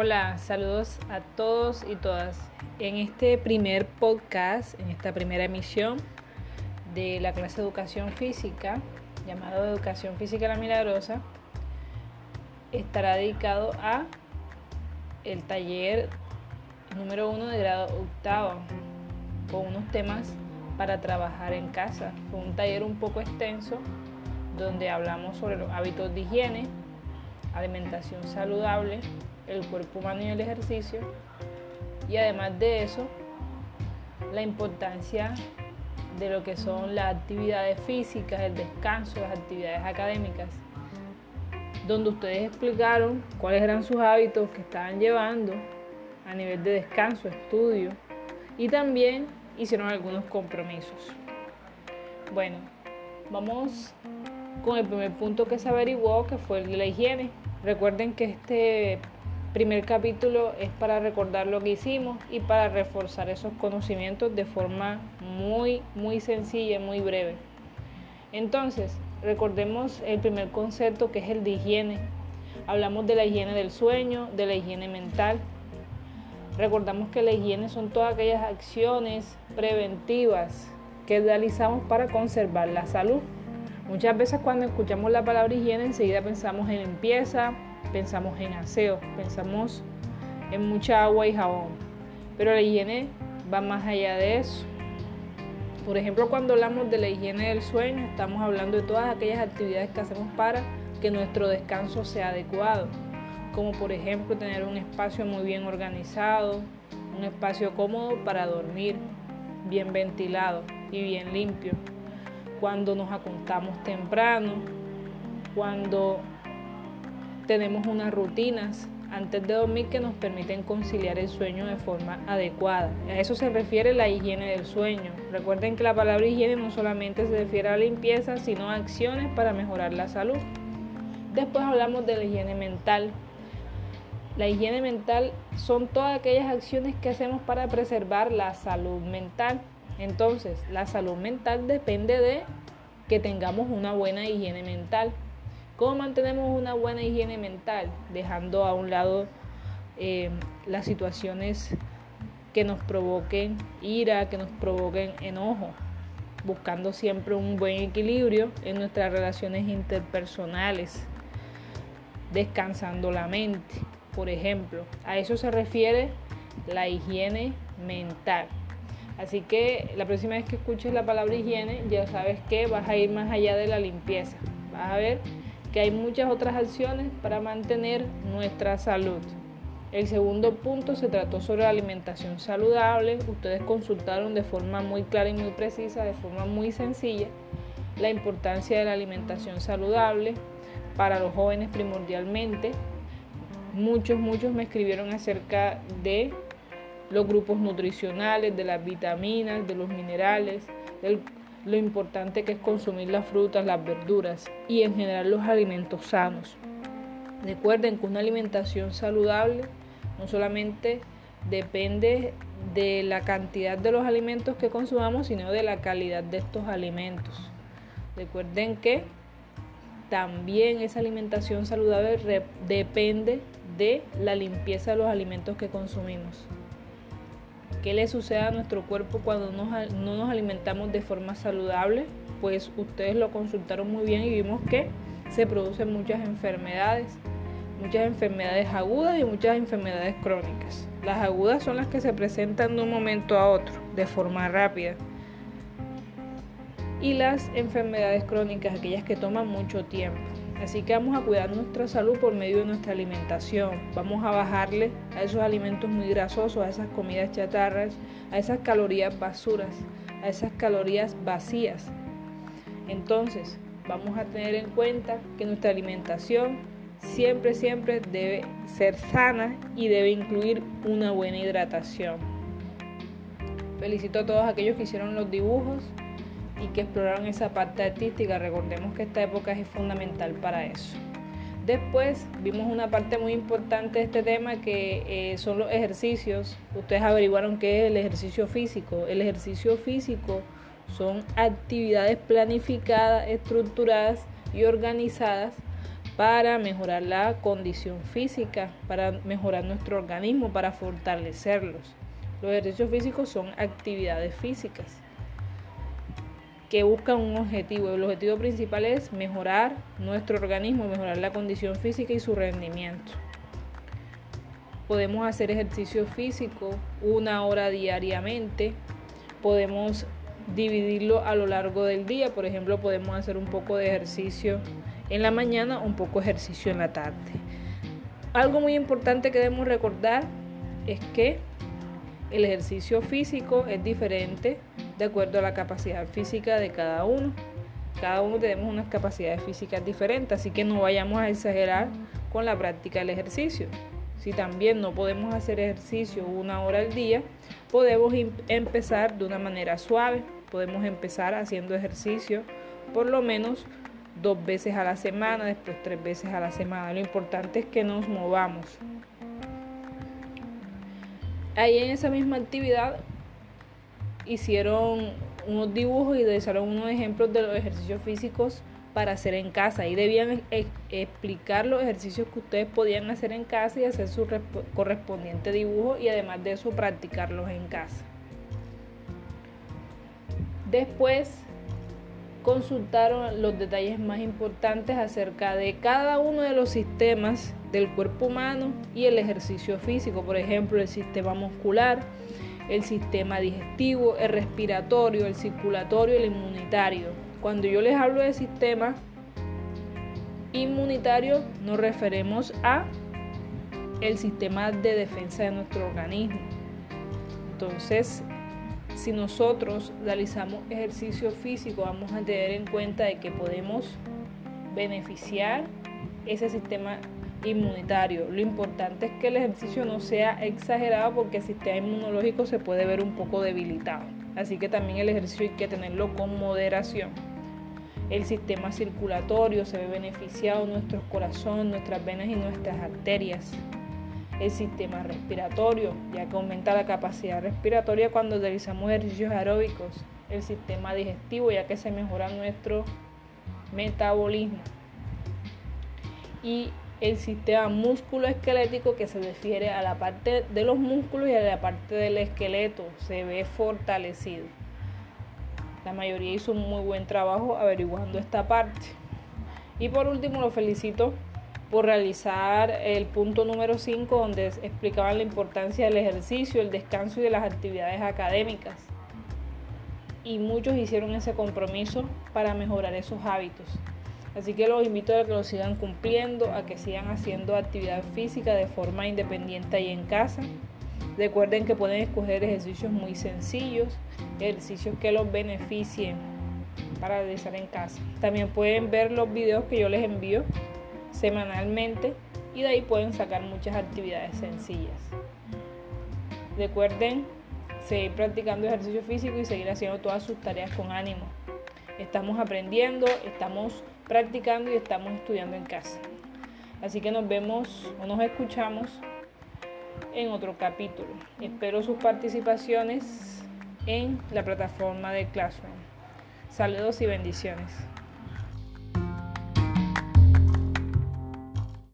Hola, saludos a todos y todas. En este primer podcast, en esta primera emisión de la clase educación física, llamado Educación Física La Milagrosa, estará dedicado a el taller número uno de grado octavo, con unos temas para trabajar en casa. Fue un taller un poco extenso donde hablamos sobre los hábitos de higiene, alimentación saludable, el cuerpo humano y el ejercicio. Y además de eso, la importancia de lo que son las actividades físicas, el descanso, las actividades académicas, donde ustedes explicaron cuáles eran sus hábitos que estaban llevando a nivel de descanso, estudio y también hicieron algunos compromisos. Bueno, vamos con el primer punto que se averiguó, que fue el de la higiene. Recuerden que este primer capítulo es para recordar lo que hicimos y para reforzar esos conocimientos de forma muy, muy sencilla y muy breve. Entonces, recordemos el primer concepto que es el de higiene. Hablamos de la higiene del sueño, de la higiene mental. Recordamos que la higiene son todas aquellas acciones preventivas que realizamos para conservar la salud. Muchas veces cuando escuchamos la palabra higiene enseguida pensamos en limpieza, pensamos en aseo, pensamos en mucha agua y jabón. Pero la higiene va más allá de eso. Por ejemplo, cuando hablamos de la higiene del sueño, estamos hablando de todas aquellas actividades que hacemos para que nuestro descanso sea adecuado, como por ejemplo tener un espacio muy bien organizado, un espacio cómodo para dormir, bien ventilado y bien limpio cuando nos acostamos temprano, cuando tenemos unas rutinas antes de dormir que nos permiten conciliar el sueño de forma adecuada. A eso se refiere la higiene del sueño. Recuerden que la palabra higiene no solamente se refiere a limpieza, sino a acciones para mejorar la salud. Después hablamos de la higiene mental. La higiene mental son todas aquellas acciones que hacemos para preservar la salud mental. Entonces, la salud mental depende de que tengamos una buena higiene mental. ¿Cómo mantenemos una buena higiene mental? Dejando a un lado eh, las situaciones que nos provoquen ira, que nos provoquen enojo, buscando siempre un buen equilibrio en nuestras relaciones interpersonales, descansando la mente, por ejemplo. A eso se refiere la higiene mental. Así que la próxima vez que escuches la palabra higiene, ya sabes que vas a ir más allá de la limpieza. Vas a ver que hay muchas otras acciones para mantener nuestra salud. El segundo punto se trató sobre la alimentación saludable. Ustedes consultaron de forma muy clara y muy precisa, de forma muy sencilla, la importancia de la alimentación saludable para los jóvenes primordialmente. Muchos, muchos me escribieron acerca de los grupos nutricionales, de las vitaminas, de los minerales, lo importante que es consumir las frutas, las verduras y en general los alimentos sanos. Recuerden que una alimentación saludable no solamente depende de la cantidad de los alimentos que consumamos, sino de la calidad de estos alimentos. Recuerden que también esa alimentación saludable depende de la limpieza de los alimentos que consumimos. ¿Qué le sucede a nuestro cuerpo cuando no nos alimentamos de forma saludable? Pues ustedes lo consultaron muy bien y vimos que se producen muchas enfermedades, muchas enfermedades agudas y muchas enfermedades crónicas. Las agudas son las que se presentan de un momento a otro, de forma rápida. Y las enfermedades crónicas, aquellas que toman mucho tiempo. Así que vamos a cuidar nuestra salud por medio de nuestra alimentación. Vamos a bajarle a esos alimentos muy grasosos, a esas comidas chatarras, a esas calorías basuras, a esas calorías vacías. Entonces, vamos a tener en cuenta que nuestra alimentación siempre, siempre debe ser sana y debe incluir una buena hidratación. Felicito a todos aquellos que hicieron los dibujos y que exploraron esa parte artística. Recordemos que esta época es fundamental para eso. Después vimos una parte muy importante de este tema que eh, son los ejercicios. Ustedes averiguaron qué es el ejercicio físico. El ejercicio físico son actividades planificadas, estructuradas y organizadas para mejorar la condición física, para mejorar nuestro organismo, para fortalecerlos. Los ejercicios físicos son actividades físicas que buscan un objetivo. El objetivo principal es mejorar nuestro organismo, mejorar la condición física y su rendimiento. Podemos hacer ejercicio físico una hora diariamente. Podemos dividirlo a lo largo del día. Por ejemplo, podemos hacer un poco de ejercicio en la mañana, un poco de ejercicio en la tarde. Algo muy importante que debemos recordar es que el ejercicio físico es diferente de acuerdo a la capacidad física de cada uno. Cada uno tenemos unas capacidades físicas diferentes, así que no vayamos a exagerar con la práctica del ejercicio. Si también no podemos hacer ejercicio una hora al día, podemos em-, empezar de una manera suave. Podemos empezar haciendo ejercicio por lo menos dos veces a la semana, después tres veces a la semana. Lo importante es que nos movamos. Ahí en esa misma actividad hicieron unos dibujos y realizaron unos ejemplos de los ejercicios físicos para hacer en casa. Y debían explicar los ejercicios que ustedes podían hacer en casa y hacer su correspondiente dibujo y además de eso practicarlos en casa. Después consultaron los detalles más importantes acerca de cada uno de los sistemas del cuerpo humano y el ejercicio físico, por ejemplo, el sistema muscular, el sistema digestivo, el respiratorio, el circulatorio el inmunitario. Cuando yo les hablo de sistema inmunitario, nos referimos a el sistema de defensa de nuestro organismo. Entonces, si nosotros realizamos ejercicio físico, vamos a tener en cuenta de que podemos beneficiar ese sistema inmunitario. Lo importante es que el ejercicio no sea exagerado porque el sistema inmunológico se puede ver un poco debilitado. Así que también el ejercicio hay que tenerlo con moderación. El sistema circulatorio se ve beneficiado, nuestro corazón, nuestras venas y nuestras arterias el sistema respiratorio, ya que aumenta la capacidad respiratoria cuando realizamos ejercicios aeróbicos, el sistema digestivo, ya que se mejora nuestro metabolismo, y el sistema músculo-esquelético que se refiere a la parte de los músculos y a la parte del esqueleto, se ve fortalecido. La mayoría hizo un muy buen trabajo averiguando esta parte. Y por último, lo felicito por realizar el punto número 5 donde explicaban la importancia del ejercicio, el descanso y de las actividades académicas. Y muchos hicieron ese compromiso para mejorar esos hábitos. Así que los invito a que lo sigan cumpliendo, a que sigan haciendo actividad física de forma independiente y en casa. Recuerden que pueden escoger ejercicios muy sencillos, ejercicios que los beneficien para realizar en casa. También pueden ver los videos que yo les envío semanalmente y de ahí pueden sacar muchas actividades sencillas. Recuerden seguir practicando ejercicio físico y seguir haciendo todas sus tareas con ánimo. Estamos aprendiendo, estamos practicando y estamos estudiando en casa. Así que nos vemos o nos escuchamos en otro capítulo. Espero sus participaciones en la plataforma de Classroom. Saludos y bendiciones.